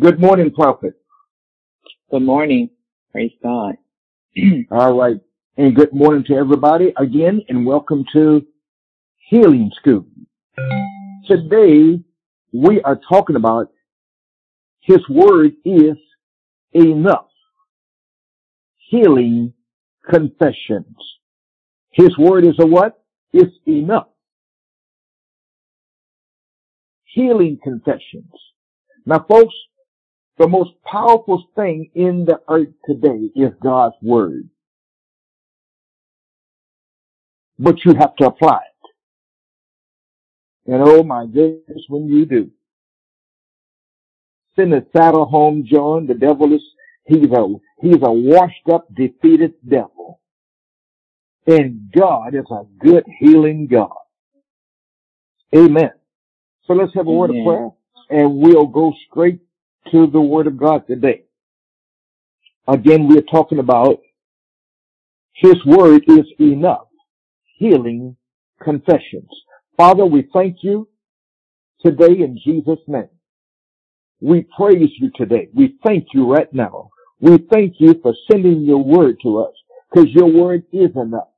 Good morning, Prophet. Good morning. Praise God. All right. And good morning to everybody again and welcome to Healing School. Today we are talking about His Word is enough. Healing confessions. His Word is a what? It's enough. Healing confessions. Now folks, the most powerful thing in the earth today is God's Word. But you have to apply it. And oh my goodness, when you do. Send a saddle home, John. The devil is, he's a, he's a washed up, defeated devil. And God is a good healing God. Amen. So let's have a word of prayer and we'll go straight to the word of God today. Again, we're talking about his word is enough. Healing confessions. Father, we thank you today in Jesus' name. We praise you today. We thank you right now. We thank you for sending your word to us because your word is enough.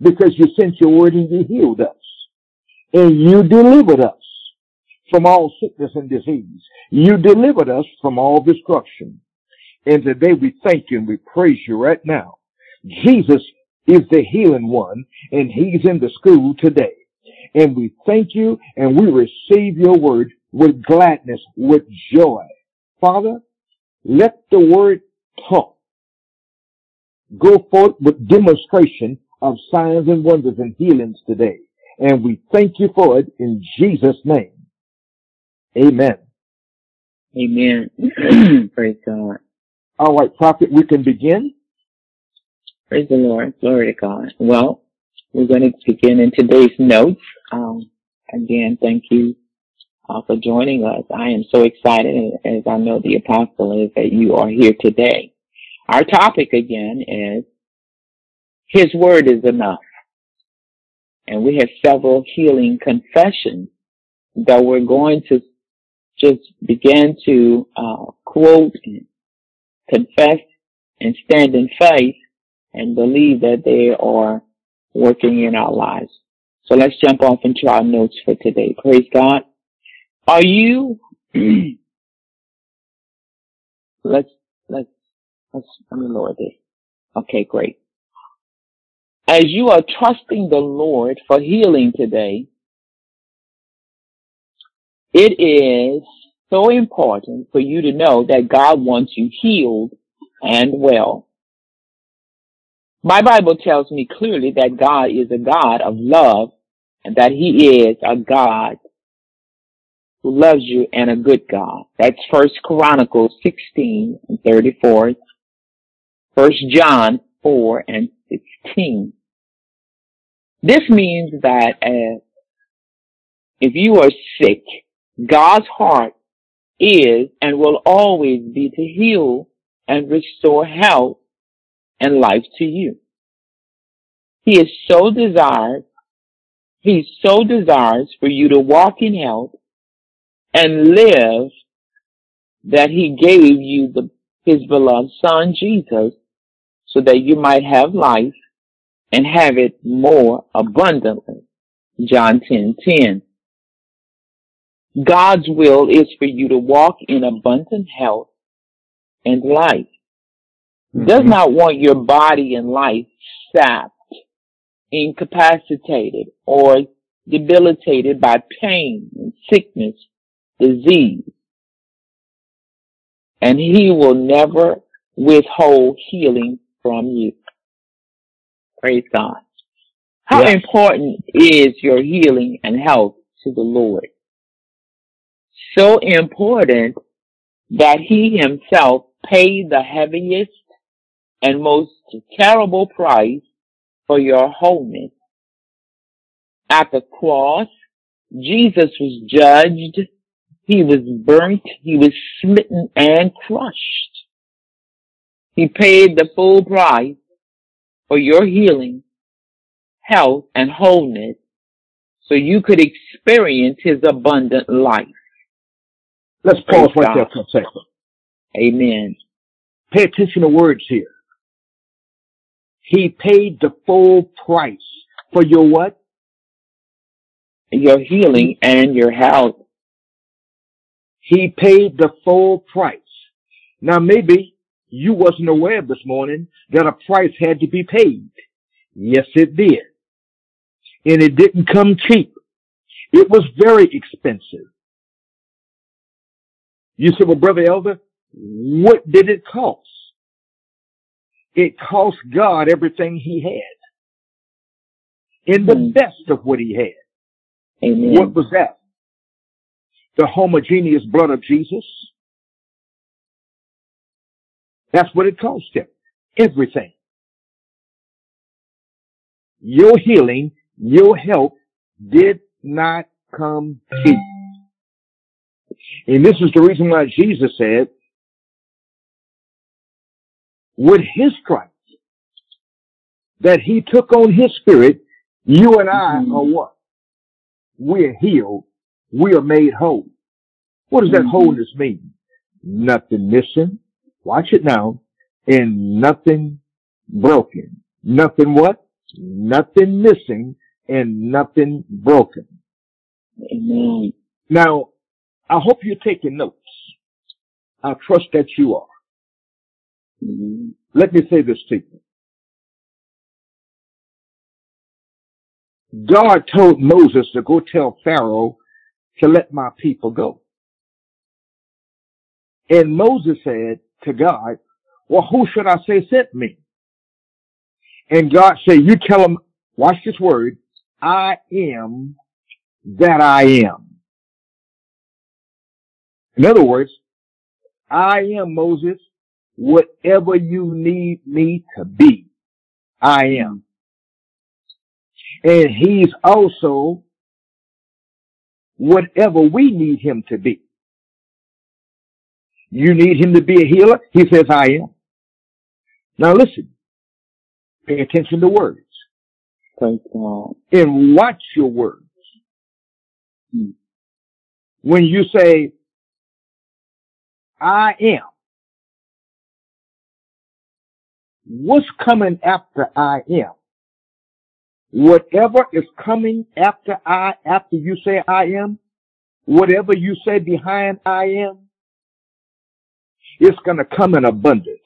Because you sent your word and you healed us and you delivered us from all sickness and disease. You delivered us from all destruction. And today we thank you and we praise you right now. Jesus is the healing one and he's in the school today. And we thank you and we receive your word with gladness, with joy. Father, let the word talk. Go forth with demonstration of signs and wonders and healings today. And we thank you for it in Jesus' name. Amen. Amen. Praise God. All right, prophet, we can begin. Praise the Lord. Glory to God. Well, we're going to begin in today's notes. Um, again, thank you uh, for joining us. I am so excited, as I know the apostle is, that you are here today. Our topic again is His Word is enough. And we have several healing confessions that we're going to just begin to uh, quote and confess and stand in faith and believe that they are working in our lives. So let's jump off into our notes for today. Praise God. Are you, let's, let's, let's, let me lower this. Okay, great. As you are trusting the Lord for healing today, it is so important for you to know that God wants you healed and well. My Bible tells me clearly that God is a God of love and that He is a God who loves you and a good God. That's First Chronicles 16 and 34, First John 4 and 16. This means that uh, if you are sick, God's heart is and will always be to heal and restore health and life to you. He is so desires, he so desires for you to walk in health and live that he gave you the, his beloved son Jesus so that you might have life and have it more abundantly. John 10, 10. God's will is for you to walk in abundant health and life. Does Mhm. not want your body and life sapped, incapacitated, or debilitated by pain and sickness, disease. And he will never withhold healing from you. Praise God. How Yes. important is your healing and health to the Lord? So important that he himself paid the heaviest and most terrible price for your wholeness. At the cross, Jesus was judged, he was burnt, he was smitten and crushed. He paid the full price for your healing, health, and wholeness so you could experience his abundant life. Let's pause right there for a second. Amen. Pay attention to words here. He paid the full price for your what? Your healing and your health. He paid the full price. Now maybe you wasn't aware this morning that a price had to be paid. Yes, it did. And it didn't come cheap. It was very expensive. You said, well, brother elder, what did it cost? It cost God everything he had. In the mm. best of what he had. Amen. What was that? The homogeneous blood of Jesus. That's what it cost him. Everything. Your healing, your help did not come cheap. And this is the reason why Jesus said, with his stripes that he took on his spirit, you and I mm-hmm. are what? We are healed. We are made whole. What does that mm-hmm. wholeness mean? Nothing missing. Watch it now. And nothing broken. Nothing what? Nothing missing and nothing broken. Amen. Now, I hope you're taking notes. I trust that you are. Let me say this to you. God told Moses to go tell Pharaoh to let my people go. And Moses said to God, well, who should I say sent me? And God said, you tell him, watch this word, I am that I am. In other words, I am Moses, whatever you need me to be, I am. And he's also whatever we need him to be. You need him to be a healer? He says, I am. Now listen, pay attention to words. Thank God. And watch your words. Hmm. When you say, I am, what's coming after I am? Whatever is coming after I, after you say I am, whatever you say behind I am, it's gonna come in abundance.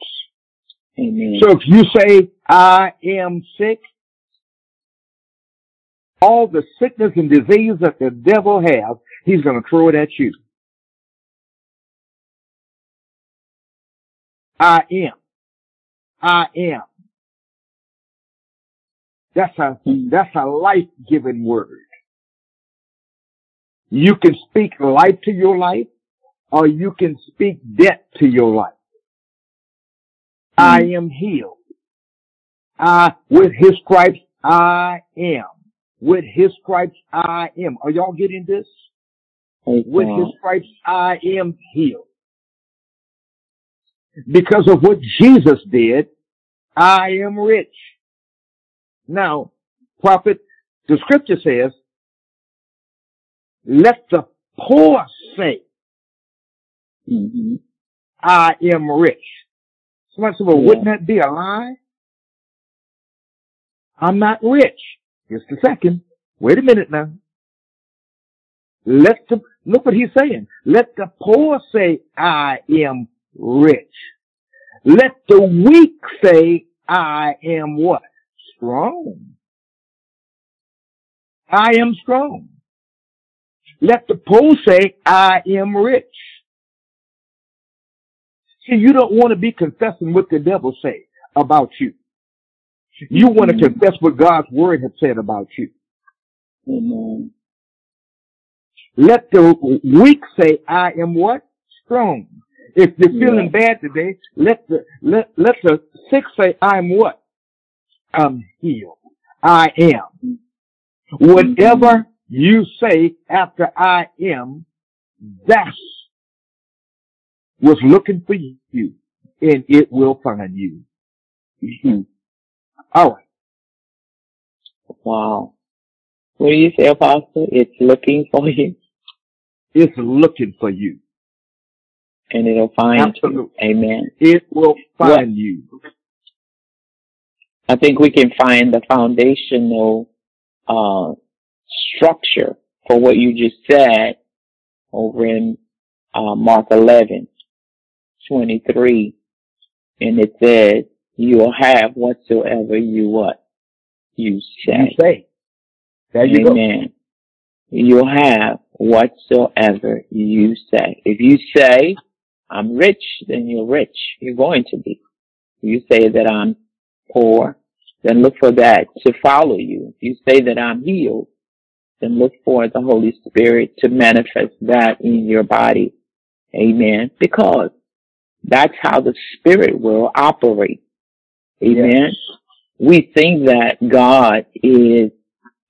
Amen. So if you say I am sick, all the sickness and disease that the devil has, he's gonna throw it at you. I am. I am. That's a, that's a life-giving word. You can speak life to your life or you can speak death to your life. I hmm. am healed. I, with his stripes, I am. With his stripes, I am. Are y'all getting this? With his stripes, I am healed. Because of what Jesus did, I am rich. Now, prophet, the scripture says, let the poor say, mm-hmm. I am rich. Somebody said, well, yeah. wouldn't that be a lie? I'm not rich. Just a second. Wait a minute now. Let the, look what he's saying. Let the poor say, I am rich. Let the weak say, I am what? Strong. I am strong. Let the poor say, I am rich. See, you don't want to be confessing what the devil say about you. You want to mm-hmm. confess what God's word has said about you. Amen. Let the weak say, I am what? Strong. If you're feeling bad today, let the, let, let the sick say, I'm what? I'm healed. I am. Whatever you say after I am, that's was looking for you and it will find you. Mm-hmm. All right. Wow. What do you say, Apostle? It's looking for you. It's looking for you. And it'll find Absolutely. you. Amen. It will find you. I think we can find the foundational uh, structure for what you just said over in uh, Mark 11, 23. And it says, you will have whatsoever you what? You say. You say. There you Amen. You'll have whatsoever you say. If you say, I'm rich, then you're rich. You're going to be. If you say that I'm poor, then look for that to follow you. If you say that I'm healed, then look for the Holy Spirit to manifest that in your body. Amen. Because that's how the Spirit will operate. Amen. Yes. We think that God is,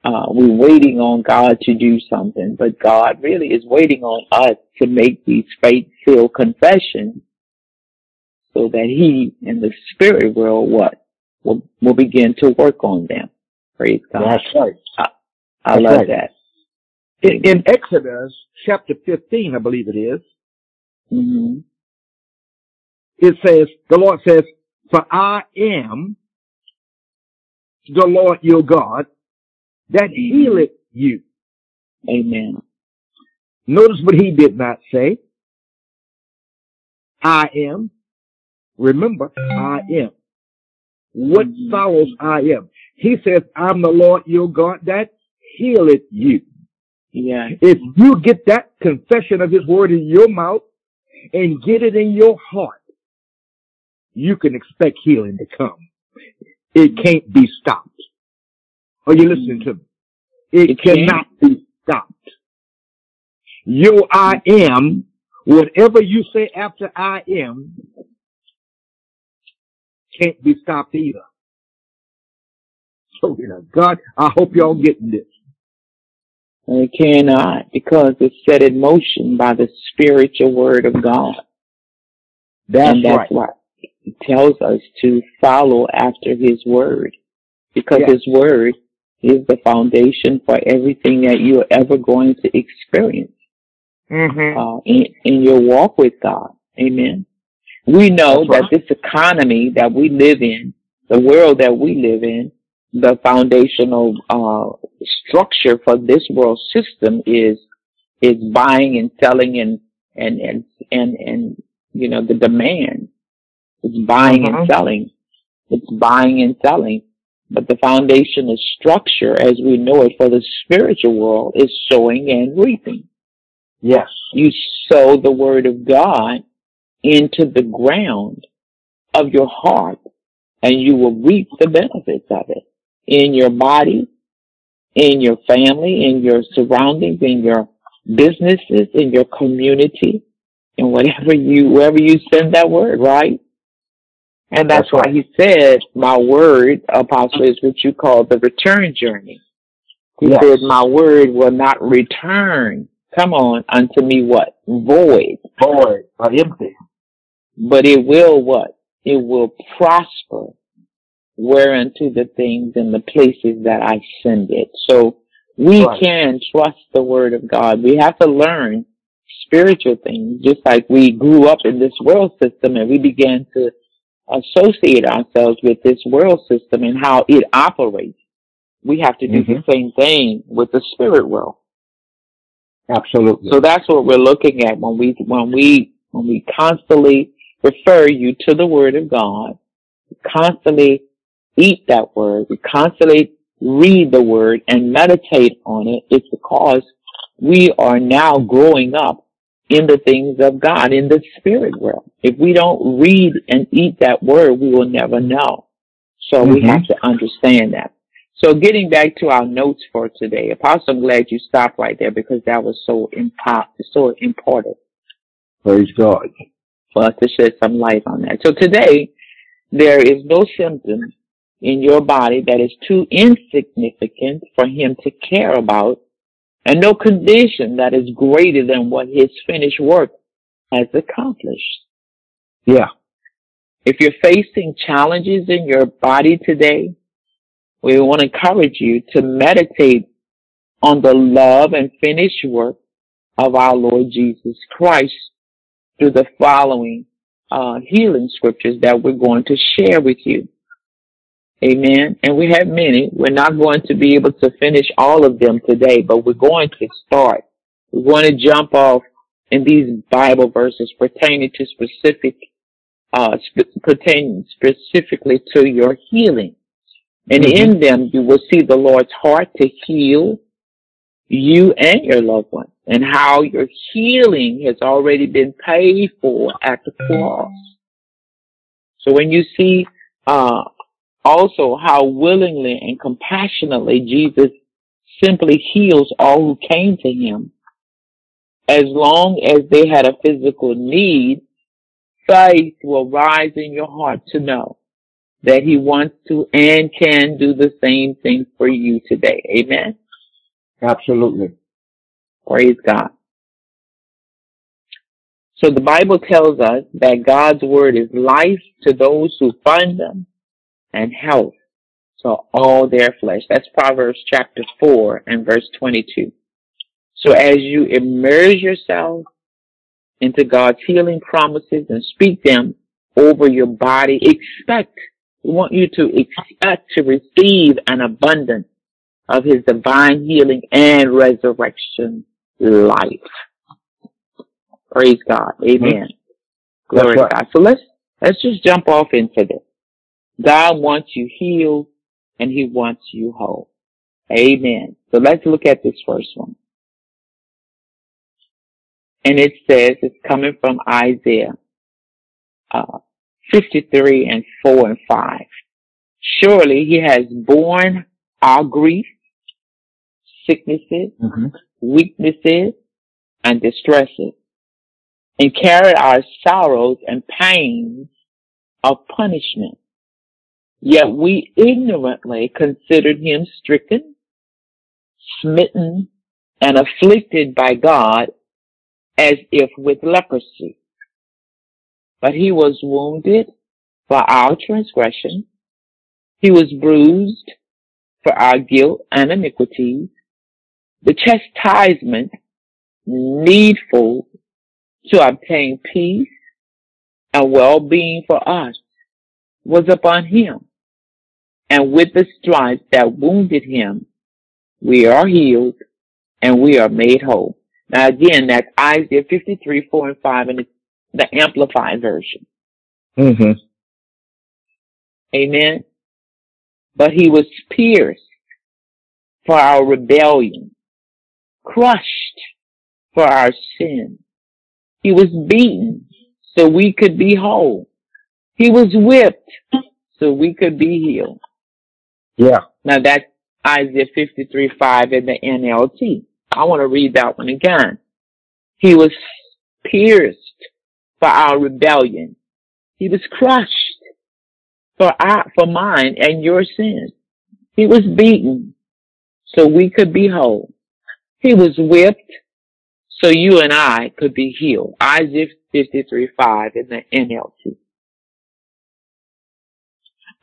uh, we're waiting on God to do something, but God really is waiting on us to make these faith-filled confessions so that He and the Spirit will what? Will, will begin to work on them. Praise God. That's right. I that's love right. that. In, in Exodus chapter 15, I believe it is, hmm it says, the Lord says, for I am the Lord your God that healeth you. Amen. Notice what he did not say. I am. Remember, I am. What Mhm. follows I am? He says, I'm the Lord your God that healeth you. Yeah. If you get that confession of his word in your mouth and get it in your heart, you can expect healing to come. It can't be stopped. Are you listening to me? It, cannot be stopped. Your I am, whatever you say after I am, can't be stopped either. So, you know, God, I hope y'all getting this. It cannot because it's set in motion by the spiritual word of God. That's and that's right. why it tells us to follow after his word. Because Yes. his word is the foundation for everything that you're ever going to experience Mm-hmm. uh, in, in your walk with God. Amen. We know That's that right. this economy that we live in, the world that we live in, the foundational uh, structure for this world system is is buying and selling and and and and, and you know the demand. It's buying and selling. It's buying and selling. But the foundation foundational structure, as we know it for the spiritual world, is sowing and reaping Yes. you sow the word of God into the ground of your heart and you will reap the benefits of it in your body, in your family, in your surroundings, in your businesses, in your community, and whatever you, wherever you send that word, right? And that's, why he said, my word, apostle, is what you call the return journey. He Yes. said, my word will not return. Come on, unto me what? Void. Void are empty. But it will what? It will prosper whereunto the things and the places that I send it. So we Right. can trust the word of God. We have to learn spiritual things, just like we grew up in this world system and we began to associate ourselves with this world system and how it operates. We have to do the mm-hmm. same thing with the spirit world. Absolutely. So that's what we're looking at when we when we when we constantly refer you to the Word of God, constantly eat that Word, we constantly read the Word and meditate on it. It's because we are now growing up in the things of God, in the spirit world. If we don't read and eat that Word, we will never know. So we Mhm. have to understand that. So getting back to our notes for today, Apostle, I'm glad you stopped right there because that was so impo- so important Praise God. for us to shed some light on that. So today, there is no symptom in your body that is too insignificant for him to care about and no condition that is greater than what his finished work has accomplished. Yeah. If you're facing challenges in your body today, we want to encourage you to meditate on the love and finished work of our Lord Jesus Christ through the following uh, healing scriptures that we're going to share with you. Amen. And we have many. We're not going to be able to finish all of them today, but we're going to start. We're going to jump off in these Bible verses pertaining to specific, uh, sp- pertaining specifically to your healing. And mm-hmm. in them, you will see the Lord's heart to heal you and your loved ones and how your healing has already been paid for at the cross. So when you see, uh, also how willingly and compassionately Jesus simply heals all who came to him, as long as they had a physical need, faith will rise in your heart to know that he wants to and can do the same thing for you today. Amen. Absolutely. Praise God. So the Bible tells us that God's word is life to those who find them and health to all their flesh. That's Proverbs chapter 4 and verse 22. So as you immerse yourself into God's healing promises and speak them over your body, expect, we want you to expect to receive an abundance of his divine healing and resurrection life. Praise God. Amen. Glory right. to God. So let's, let's just jump off into this. God wants you healed and he wants you whole. Amen. So let's look at this first one. And it says, it's coming from Isaiah, uh, 53 and 4 and 5. Surely he has borne our grief sicknesses, mm-hmm. weaknesses, and distresses, and carried our sorrows and pains of punishment. Yet we ignorantly considered him stricken, smitten, and afflicted by God as if with leprosy. But he was wounded for our transgression. He was bruised for our guilt and iniquities the chastisement needful to obtain peace and well-being for us was upon him. And with the stripes that wounded him, we are healed and we are made whole. Now again, that's Isaiah 53, 4 and 5 and it's the Amplified version. Mm-hmm. Amen. But he was pierced for our rebellion crushed for our sin. He was beaten so we could be whole. He was whipped so we could be healed. Yeah. Now that's Isaiah 53, 5 in the NLT. I want to read that one again. He was pierced for our rebellion. He was crushed for our, for mine and your sin. He was beaten so we could be whole. He was whipped so you and I could be healed. Isaiah 53, 5 in the NLT.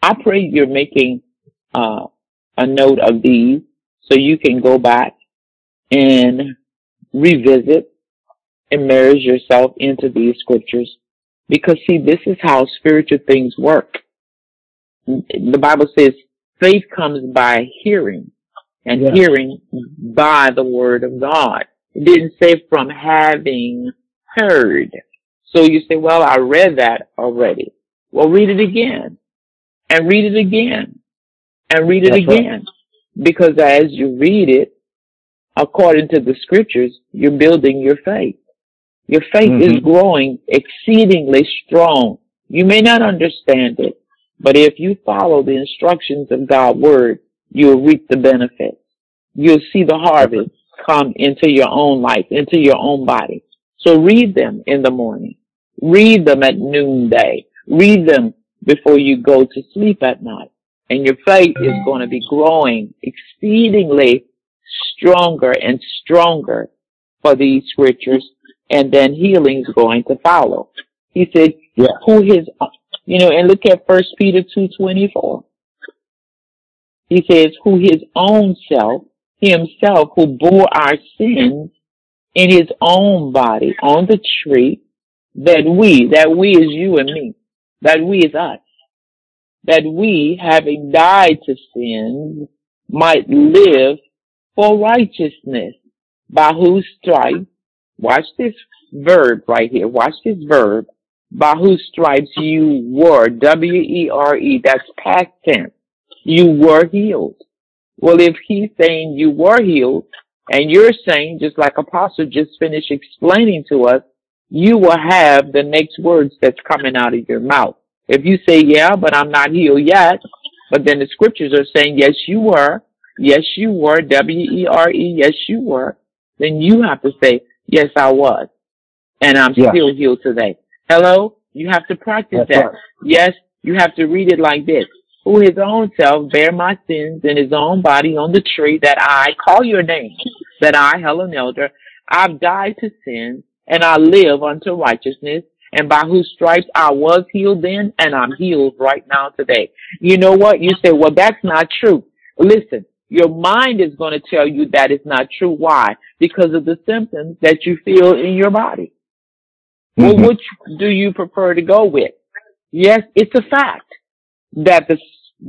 I pray you're making uh, a note of these so you can go back and revisit, and immerse yourself into these scriptures. Because see, this is how spiritual things work. The Bible says faith comes by hearing and yeah. hearing by the word of God. It didn't say from having heard. So you say, well, I read that already. Well, read it again and read it again and read it That's again. Right. Because as you read it, according to the scriptures, you're building your faith. Your faith mm-hmm. is growing exceedingly strong. You may not understand it, but if you follow the instructions of God's word, you'll reap the benefits. You'll see the harvest come into your own life, into your own body. So read them in the morning. Read them at noonday. Read them before you go to sleep at night. And your faith is going to be growing exceedingly stronger and stronger for these scriptures. And then healing is going to follow. He said, yeah. who his, you know, and look at First Peter 2.24. He says, who his own self, himself who bore our sins in his own body on the tree that we, that we is you and me, that we is us, that we, having died to sin, might live for righteousness, by whose stripes, watch this verb right here, watch this verb, by whose stripes you were, W-E-R-E, that's past tense, you were healed. Well, if he's saying you were healed, and you're saying, just like Apostle just finished explaining to us, you will have the next words that's coming out of your mouth. If you say, yeah, but I'm not healed yet, but then the scriptures are saying, yes, you were, yes, you were, W-E-R-E, yes, you were, then you have to say, yes, I was, and I'm yeah. still healed today. Hello? You have to practice that's that. Right. Yes, you have to read it like this. Who his own self bare my sins in his own body on the tree that I call your name, that I, Helen Elder, I've died to sin and I live unto righteousness and by whose stripes I was healed then and I'm healed right now today. You know what? You say, well, that's not true. Listen, your mind is going to tell you that it's not true. Why? Because of the symptoms that you feel in your body. Mm-hmm. Well, which do you prefer to go with? Yes, it's a fact that the,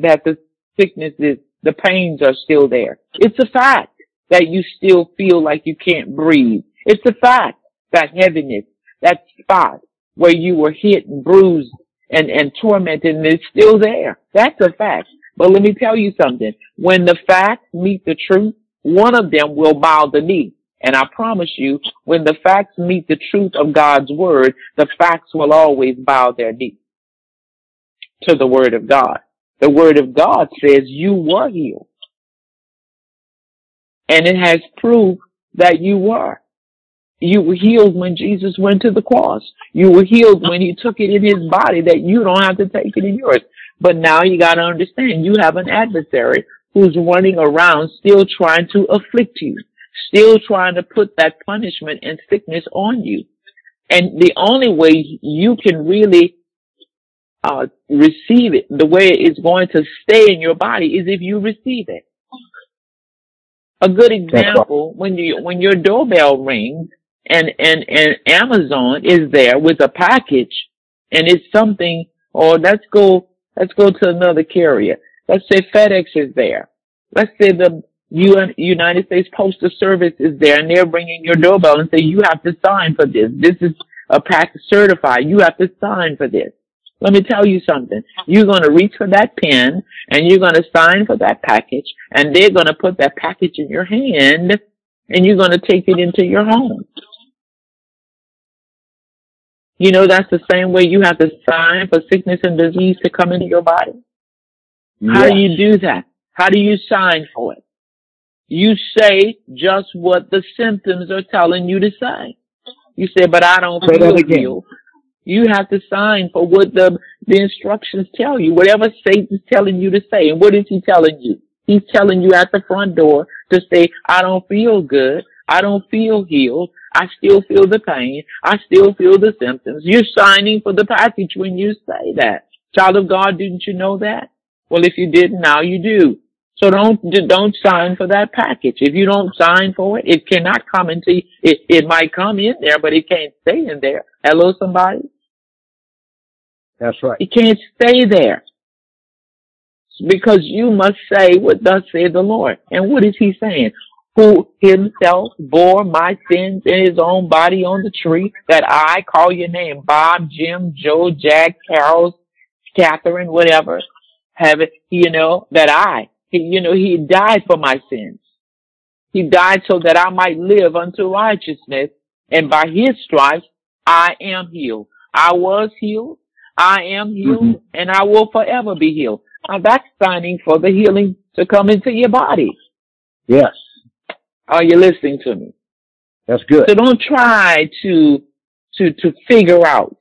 that the sickness is, the pains are still there. It's a fact that you still feel like you can't breathe. It's a fact that heaviness, that spot where you were hit and bruised and, and tormented and it's still there. That's a fact. But let me tell you something. When the facts meet the truth, one of them will bow the knee. And I promise you, when the facts meet the truth of God's word, the facts will always bow their knee to the word of God. The word of God says you were healed. And it has proof that you were. You were healed when Jesus went to the cross. You were healed when he took it in his body that you don't have to take it in yours. But now you gotta understand you have an adversary who's running around still trying to afflict you, still trying to put that punishment and sickness on you. And the only way you can really uh, receive it the way it's going to stay in your body is if you receive it. A good example when you when your doorbell rings and, and, and Amazon is there with a package and it's something, or let's go, let's go to another carrier. Let's say FedEx is there. Let's say the UN, United States Postal Service is there and they're bringing your doorbell and say, you have to sign for this. This is a package certified. You have to sign for this. Let me tell you something. You're going to reach for that pen and you're going to sign for that package and they're going to put that package in your hand and you're going to take it into your home. You know, that's the same way you have to sign for sickness and disease to come into your body. Yes. How do you do that? How do you sign for it? You say just what the symptoms are telling you to say. You say, but I don't say feel healed. You have to sign for what the, the instructions tell you, whatever Satan's telling you to say. And what is he telling you? He's telling you at the front door to say, I don't feel good. I don't feel healed. I still feel the pain. I still feel the symptoms. You're signing for the package when you say that. Child of God, didn't you know that? Well, if you didn't, now you do. So don't, don't sign for that package. If you don't sign for it, it cannot come into, it, it might come in there, but it can't stay in there. Hello, somebody? That's right. It can't stay there. Because you must say what thus said the Lord. And what is he saying? Who himself bore my sins in his own body on the tree, that I call your name, Bob, Jim, Joe, Jack, Carol, Catherine, whatever, have it, you know, that I, he, you know, he died for my sins. He died so that I might live unto righteousness, and by his stripes I am healed. I was healed, I am healed, mm-hmm. and I will forever be healed. Now that's signing for the healing to come into your body. Yes. Are you listening to me? That's good. So don't try to, to, to figure out.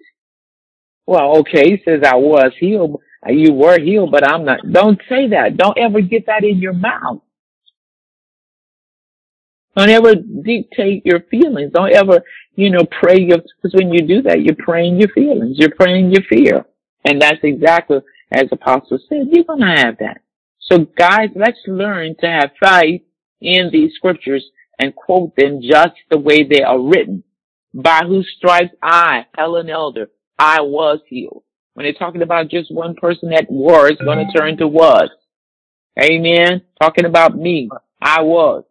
Well, okay, he says I was healed. Uh, you were healed, but I'm not. Don't say that. Don't ever get that in your mouth. Don't ever dictate your feelings. Don't ever, you know, pray your, because when you do that, you're praying your feelings. You're praying your fear. And that's exactly as the Apostle said, you're going to have that. So guys, let's learn to have faith in these scriptures and quote them just the way they are written. by whose stripes I, Helen Elder, I was healed. When they're talking about just one person that was going to turn to was. Amen. Talking about me, I was.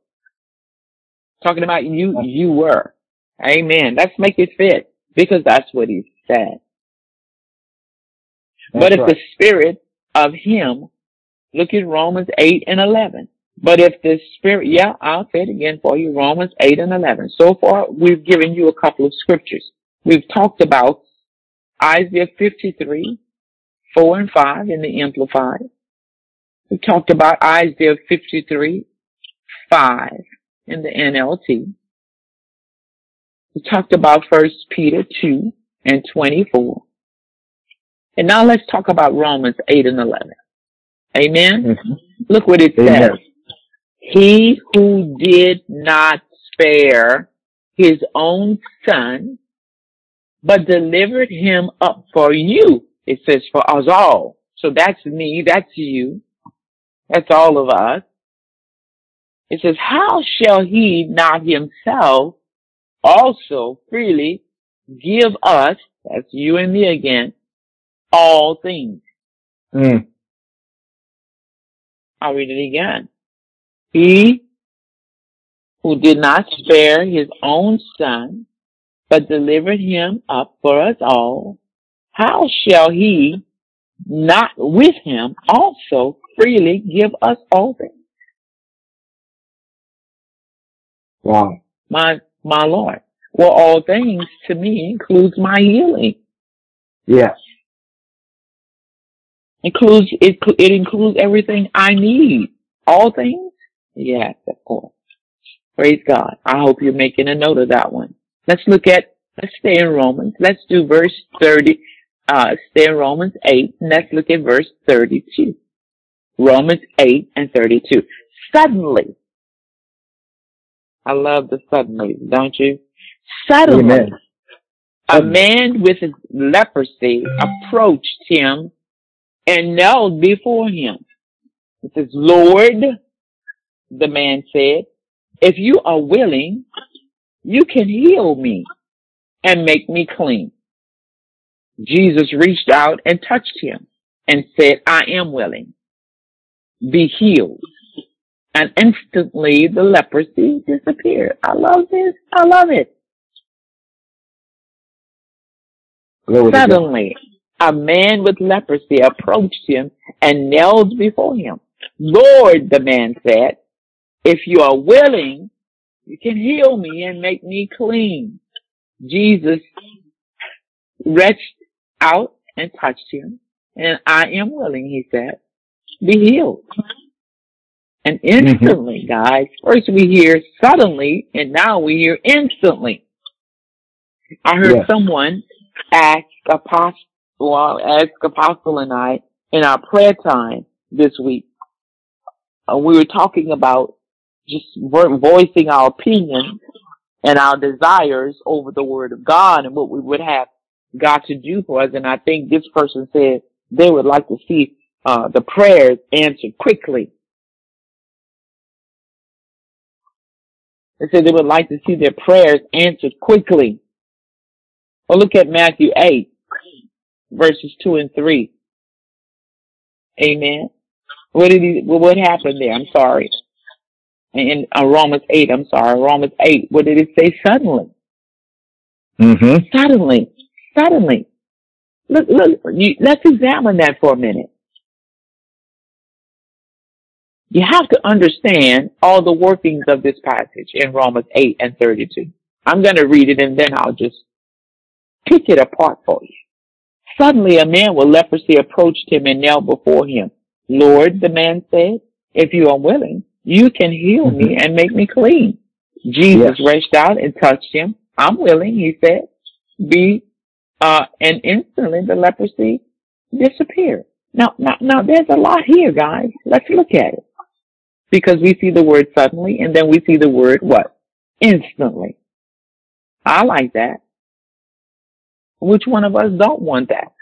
Talking about you, you were. Amen. Let's make it fit because that's what he said. That's but if right. the spirit of him, look at Romans 8 and 11. But if the spirit, yeah, I'll say it again for you, Romans 8 and 11. So far, we've given you a couple of scriptures. We've talked about Isaiah 53, 4 and 5 in the Amplified. We talked about Isaiah 53, 5 in the NLT. We talked about First Peter 2 and 24. And now let's talk about Romans 8 and 11. Amen? Mhm. Look what it Amen. He who did not spare his own son, but delivered him up for you. It says for us all. So that's me, that's you, that's all of us. It says, how shall he not himself also freely give us, that's you and me again, all things? Mm. I'll read it again. He who did not spare his own son, but delivered him up for us all, how shall he not with him also freely give us all things? Wow. My, my Lord. Well, all things to me includes my healing. Yes. Includes, it, it includes everything I need. All things? Yes, of course. Praise God. I hope you're making a note of that one. Let's look at, let's stay in Romans. Let's do verse 30, uh, stay in Romans 8, and let's look at verse 32. Romans 8 and 32. Suddenly, I love the suddenly, don't you? Suddenly, Amen. a man with leprosy approached him and knelt before him. It says, Lord, the man said, if you are willing, you can heal me and make me clean. Jesus reached out and touched him and said, I am willing. Be healed. And instantly the leprosy disappeared. I love this. I love it. Glory. Suddenly, a man with leprosy approached him and knelt before him. Lord, the man said, if you are willing, you can heal me and make me clean. Jesus reached out and touched him, and I am willing, he said, be healed. And instantly, guys, first we hear suddenly, and now we hear instantly. I heard Yes. someone ask Apostle, well, ask Apostle and I in our prayer time this week. Uh, we were talking about just voicing our opinion and our desires over the Word of God and what we would have God to do for us. And I think this person said they would like to see uh, the prayers answered quickly. They said they would like to see their prayers answered quickly. Well, look at Matthew 8, verses 2 and 3. Amen. What did he, what happened there? I'm sorry. In uh, Romans 8, I'm sorry, Romans 8, what did it say? Suddenly. Mm-hmm. Suddenly. Suddenly. Look, look, you, let's examine that for a minute. You have to understand all the workings of this passage in Romans 8 and 32. I'm going to read it and then I'll just pick it apart for you. Suddenly a man with leprosy approached him and knelt before him. Lord, the man said, if you are willing, you can heal me and make me clean. Jesus Yes. reached out and touched him. I'm willing, he said. Be, uh, and instantly the leprosy disappeared. Now, now, now there's a lot here, guys. Let's look at it. Because we see the word suddenly and then we see the word what? Instantly. I like that. Which one of us don't want that?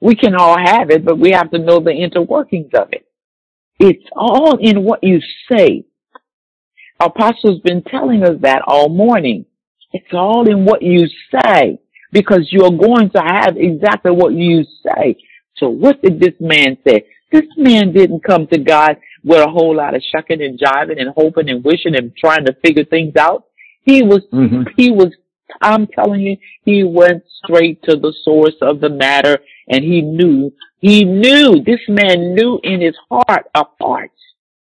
We can all have it, but we have to know the interworkings of it. It's all in what you say. Apostle's been telling us that all morning. It's all in what you say because you're going to have exactly what you say. So what did this man say? This man didn't come to God with a whole lot of shucking and jiving and hoping and wishing and trying to figure things out. He was, mm-hmm. he was, I'm telling you, he went straight to the source of the matter and he knew, he knew, this man knew in his heart of hearts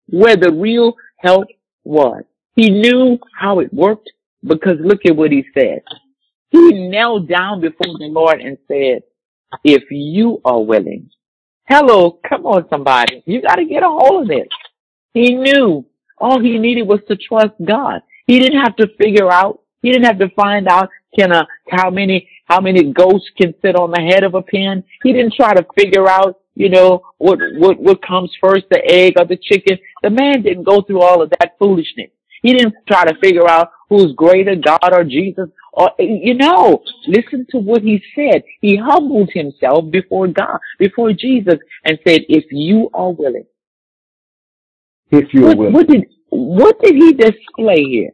where the real help was. He knew how it worked because look at what he said. He knelt down before the Lord and said, if you are willing, hello, come on somebody, you got to get a hold of this. He knew all he needed was to trust God. He didn't have to figure out, he didn't have to find out can a, how many, how many ghosts can sit on the head of a pin. He didn't try to figure out, you know, what, what, what comes first, the egg or the chicken. The man didn't go through all of that foolishness. He didn't try to figure out who's greater, God or Jesus. Or, you know, listen to what he said. He humbled himself before God, before Jesus and said, if you are willing. If you are willing. What did, what did he display here?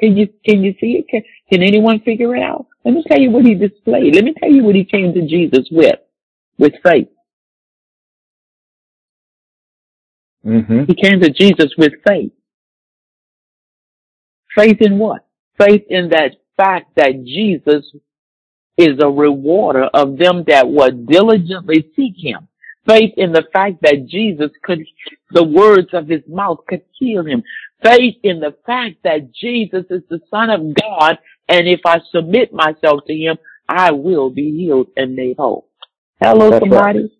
Can you, can you see it? Can, can anyone figure it out? Let me tell you what he displayed. Let me tell you what he came to Jesus with, with faith. Mm-hmm. He came to Jesus with faith. Faith in what? Faith in that fact that Jesus is a rewarder of them that would diligently seek him. Faith in the fact that Jesus could, the words of his mouth could heal him. Faith in the fact that Jesus is the son of God and if I submit myself to him, I will be healed and made whole. Hello That's somebody. Right.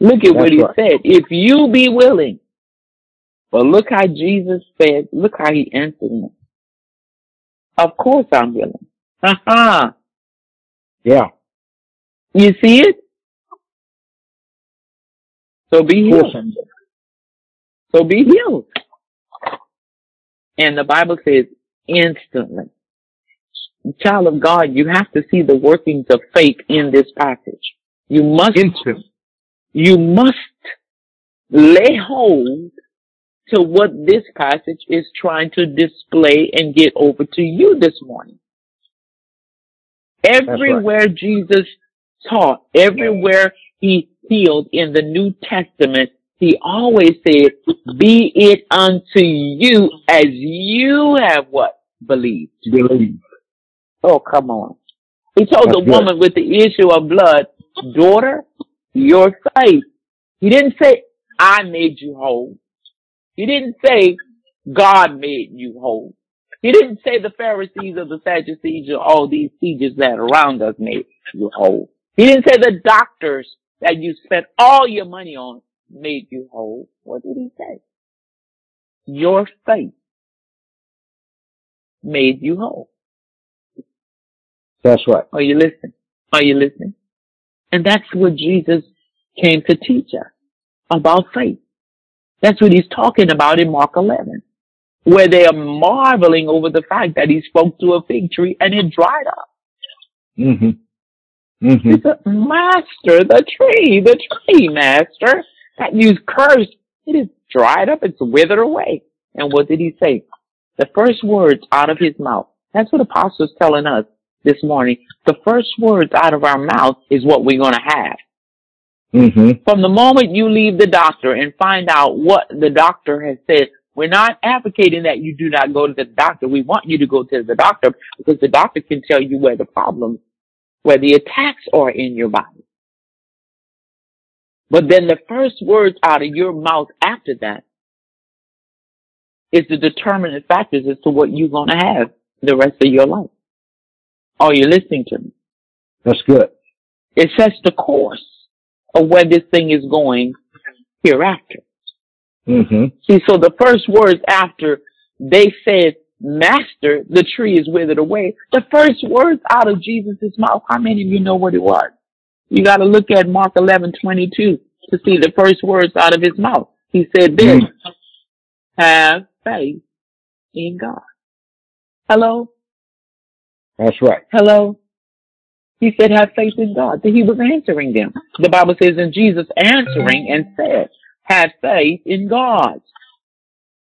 Look at That's what he right. said. If you be willing. But look how Jesus said, look how he answered him. Of course I'm willing. Ha ha. Yeah. You see it? So be healed. So be healed. And the Bible says instantly. Child of God, you have to see the workings of faith in this passage. You must, Instant. you must lay hold to what this passage is trying to display and get over to you this morning. Everywhere right. Jesus taught, everywhere he healed in the New Testament, he always said, be it unto you as you have what? Believed. Believe. Oh, come on. He told That's the good. woman with the issue of blood, daughter, your faith. He didn't say, I made you whole. He didn't say, God made you whole. He didn't say the Pharisees or the Sadducees or all these teachers that around us made you whole. He didn't say the doctors that you spent all your money on made you whole. What did he say? Your faith made you whole. That's right. Are you listening? Are you listening? And that's what Jesus came to teach us about faith. That's what he's talking about in Mark 11, where they are marveling over the fact that he spoke to a fig tree and it dried up. Mm-hmm. Mm-hmm. He said, Master, the tree, the tree, Master, that you cursed, it is dried up, it's withered away. And what did he say? The first words out of his mouth. That's what Apostle's telling us this morning. The first words out of our mouth is what we're going to have. Mm-hmm. From the moment you leave the doctor and find out what the doctor has said, we're not advocating that you do not go to the doctor. We want you to go to the doctor because the doctor can tell you where the problems, where the attacks are in your body. But then the first words out of your mouth after that is the determining factors as to what you're going to have the rest of your life. Are you listening to me? That's good. It sets the course of where this thing is going hereafter. Mm-hmm. See, so the first words after they said, Master, the tree is withered away, the first words out of Jesus' mouth, how many of you know what it was? You gotta look at Mark eleven twenty two to see the first words out of his mouth. He said this, Mm. have faith in God. Hello? That's right. Hello? He said, have faith in God. That he was answering them. The Bible says, and Jesus answering and said, have faith in God.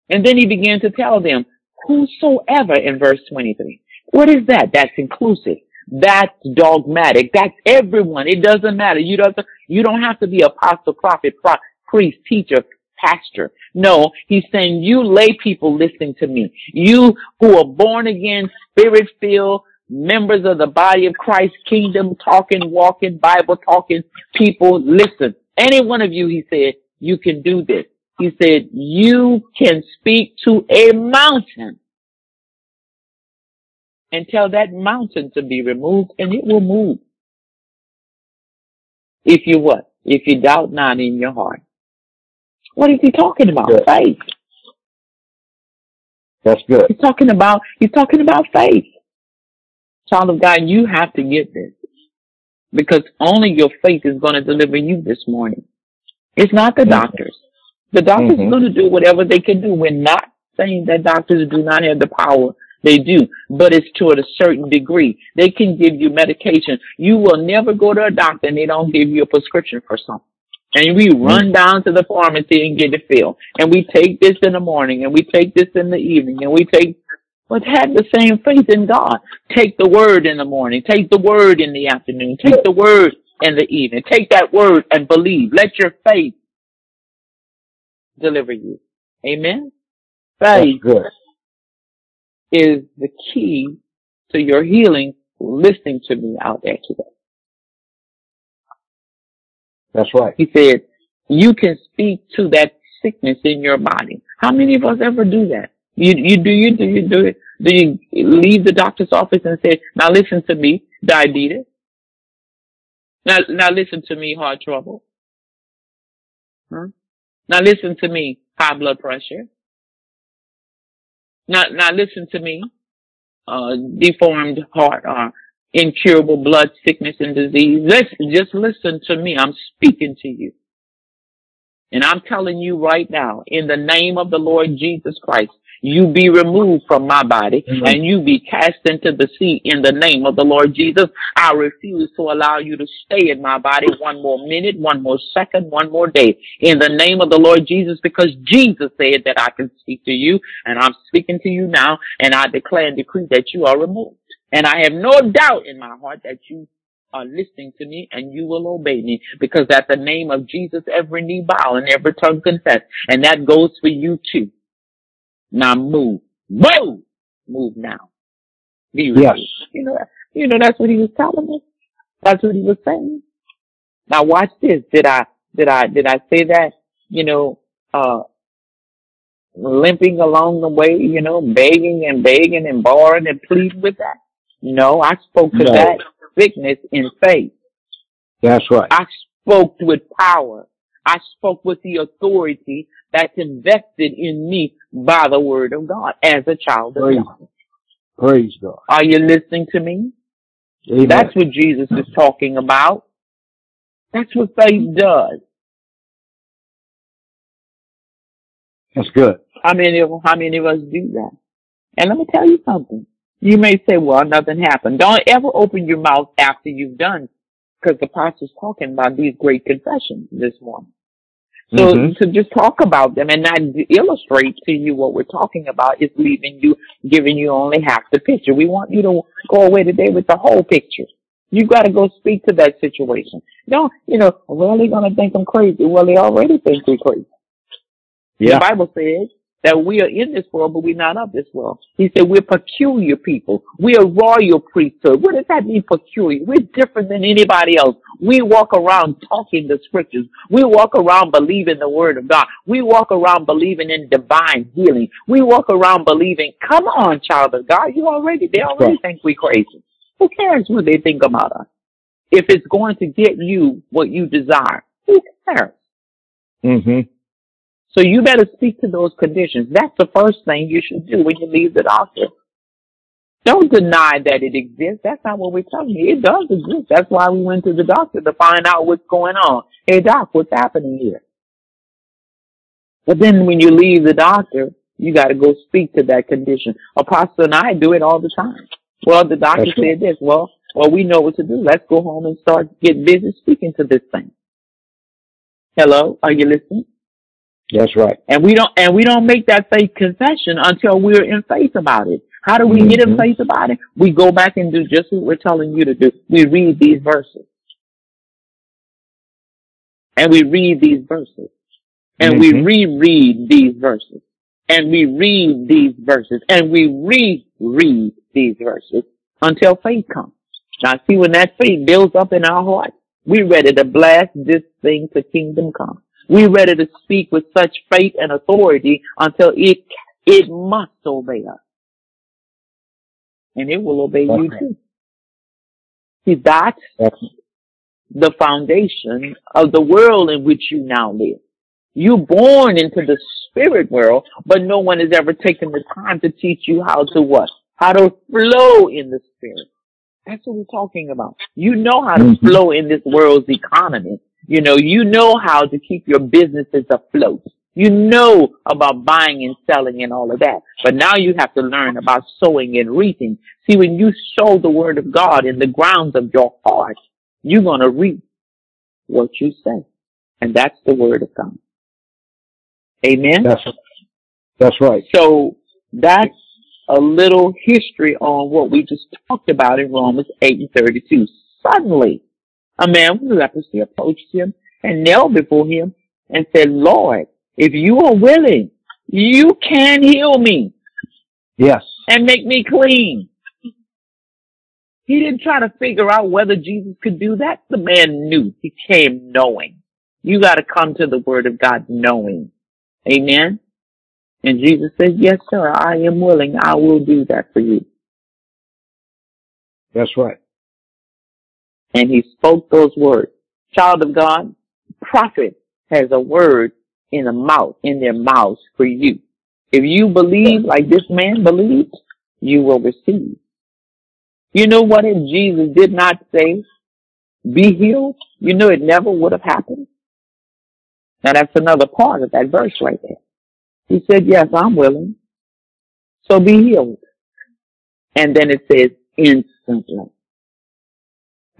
And then he began to tell them, whosoever in verse 23, What is that? That's inclusive. That's dogmatic. That's everyone. It doesn't matter. You don't, you don't have to be apostle, prophet, pro, priest, teacher, pastor. No, he's saying you lay people listening to me. You who are born again, spirit filled, members of the body of Christ, kingdom talking, walking, Bible talking people, listen. Any one of you, he said, you can do this. He said, you can speak to a mountain and tell that mountain to be removed and it will move. If you what? If you doubt not in your heart. What is he talking about? Good. Faith. That's good. He's talking about, he's talking about faith. Child of God, you have to get this. Because only your faith is going to deliver you this morning. It's not the doctors. The doctors Mhm. are going to do whatever they can do. We're not saying that doctors do not have the power. They do, but it's to a certain degree. They can give you medication. You will never go to a doctor and they don't give you a prescription for something. And we run down to the pharmacy and get it filled. And we take this in the morning and we take this in the evening and we take, but have the same faith in God. Take the word in the morning. Take the word in the afternoon. Take the word in the evening. Take that word and believe. Let your faith deliver you. Amen. Faith good. is the key to your healing. Listening to me out there today. That's right. He said, you can speak to that sickness in your body. How many of us ever do that? You, you do you do you do it? Do you leave the doctor's office and say, now listen to me, diabetes? Now, now listen to me, heart trouble. Huh? Now listen to me, high blood pressure. Now, now listen to me, uh, deformed heart or incurable blood sickness and disease. Listen, just listen to me. I'm speaking to you. And I'm telling you right now, in the name of the Lord Jesus Christ, you be removed from my body Mhm. and you be cast into the sea in the name of the Lord Jesus. I refuse to allow you to stay in my body one more minute, one more second, one more day in the name of the Lord Jesus because Jesus said that I can speak to you and I'm speaking to you now and I declare and decree that you are removed. And I have no doubt in my heart that you are listening to me and you will obey me because at the name of Jesus, every knee bow and every tongue confess. And that goes for you too. Now move. Move! Move now. Be Yes. You know, you know, that's what he was telling us. That's what he was saying. Now watch this. Did I, did I, did I say that, you know, uh, limping along the way, you know, begging and begging and borrowing and pleading with that? No, I spoke to No. that sickness in faith. That's right. I spoke with power. I spoke with the authority that's invested in me by the word of God as a child of Praise, God. praise God. Are you listening to me? Amen. That's what Jesus is talking about. That's what faith does. That's good. How many of how many of us do that? And let me tell you something. You may say, "Well, nothing happened." Don't ever open your mouth after you've done, because the pastor's talking about these great confessions this morning. So Mhm. to just talk about them and not illustrate to you what we're talking about is leaving you, giving you only half the picture. We want you to go away today with the whole picture. You got to go speak to that situation. No, you know, well, they're gonna think I'm crazy. Well, they already think we're crazy. Yeah. The Bible says that we are in this world, but we're not of this world. He said we're peculiar people. We're royal priesthood. What does that mean, peculiar? We're different than anybody else. We walk around talking the scriptures. We walk around believing the word of God. We walk around believing in divine healing. We walk around believing, come on, child of God, you already, they already think we crazy. Who cares what they think about us? If it's going to get you what you desire, who cares? hmm So you better speak to those conditions. That's the first thing you should do when you leave the doctor. Don't deny that it exists. That's not what we're telling you. It does exist. That's why we went to the doctor to find out what's going on. Hey doc, what's happening here? But then when you leave the doctor, you got to go speak to that condition. Apostle and I do it all the time. Well, the doctor That's said this. Well, well, we know what to do. Let's go home and start get busy speaking to this thing. Hello, are you listening? That's right. And we don't, and we don't make that faith confession until we're in faith about it. How do we mm-hmm. get in faith about it? We go back and do just what we're telling you to do. We read these verses. And we read these verses. And mm-hmm. we reread these verses. And we read these verses. And we reread these verses until faith comes. Now see when that faith builds up in our heart, we're ready to blast this thing to kingdom come. We ready to speak with such faith and authority until it, it must obey us. And it will obey you too. See, that's the foundation of the world in which you now live. You born into the spirit world, but no one has ever taken the time to teach you how to what? How to flow in the spirit. That's what we're talking about. You know how to mm-hmm. flow in this world's economy. You know, you know how to keep your businesses afloat. You know about buying and selling and all of that. But now you have to learn about sowing and reaping. See, when you sow the word of God in the grounds of your heart, you're going to reap what you say. And that's the word of God. Amen. That's, that's right. So that's a little history on what we just talked about in Romans 8 and 32. Suddenly, a man with leprosy approached him and knelt before him and said, Lord, if you are willing, you can heal me. Yes. And make me clean. He didn't try to figure out whether Jesus could do that. The man knew. He came knowing. You gotta come to the word of God knowing. Amen. And Jesus said, yes, sir, I am willing. I will do that for you. That's right. And he spoke those words. Child of God, prophet has a word in a mouth, in their mouths for you. If you believe like this man believed, you will receive. You know what if Jesus did not say, be healed? You know it never would have happened. Now that's another part of that verse right there. He said, yes, I'm willing. So be healed. And then it says instantly.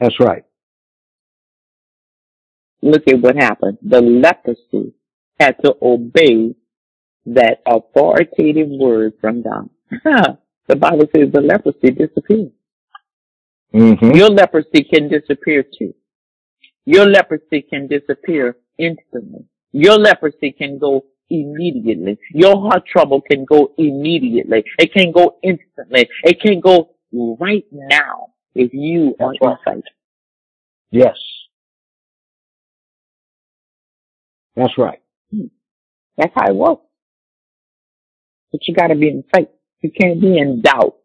That's right. Look at what happened. The leprosy had to obey that authoritative word from God. the Bible says the leprosy disappeared. Mm-hmm. Your leprosy can disappear too. Your leprosy can disappear instantly. Your leprosy can go immediately. Your heart trouble can go immediately. It can go instantly. It can go right now if you That's are right. in faith. Yes. That's right. Hmm. That's how it works. But you gotta be in faith. You can't be in doubt.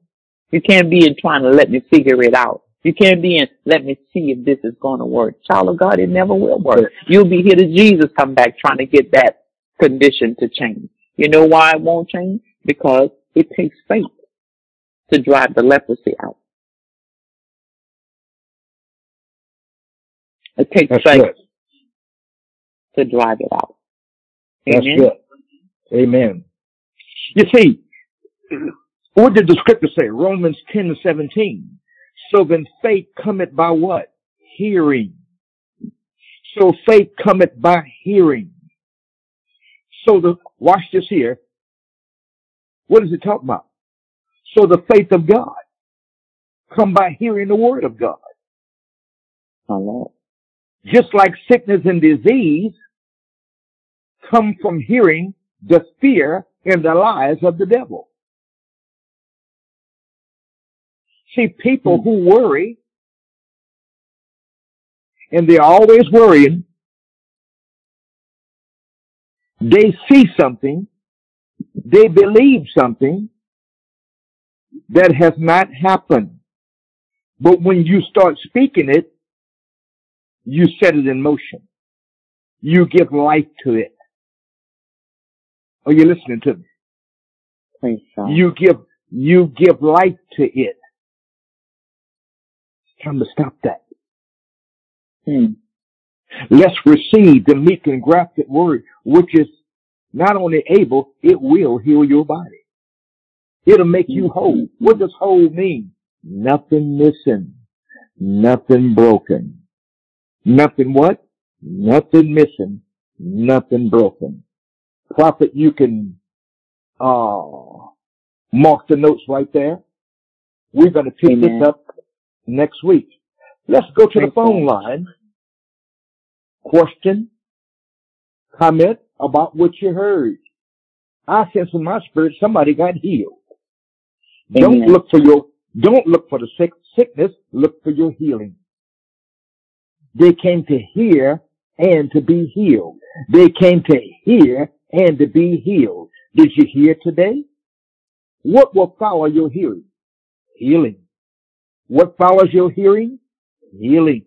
You can't be in trying to let me figure it out. You can't be in, let me see if this is going to work. Child of God, it never will work. You'll be here to Jesus come back trying to get that condition to change. You know why it won't change? Because it takes faith to drive the leprosy out. It takes That's faith good. to drive it out. Amen? That's good. Amen. You see, what did the scripture say? Romans 10 and 17. So then faith cometh by what? Hearing. So faith cometh by hearing. So the, watch this here. What does it talk about? So the faith of God come by hearing the word of God. Amen. Just like sickness and disease come from hearing the fear and the lies of the devil. See, people hmm. who worry, and they're always worrying, they see something, they believe something that has not happened. But when you start speaking it, you set it in motion. You give life to it. Are you listening to me? Please. You give, you give life to it. It's time to stop that. Hmm. Let's receive the meek and grafted word, which is not only able, it will heal your body. It'll make you whole. What does whole mean? Nothing missing. Nothing broken. Nothing what? Nothing missing. Nothing broken. Prophet, you can, uh, Mark the notes right there. We're going to pick Amen. this up next week. Let's go to the phone line. Question, comment about what you heard. I sense in my spirit somebody got healed. Don't look for your, don't look for the sick, sickness, look for your healing. They came to hear and to be healed. They came to hear and to be healed. Did you hear today? What will follow your hearing? Healing. What follows your hearing? Healing.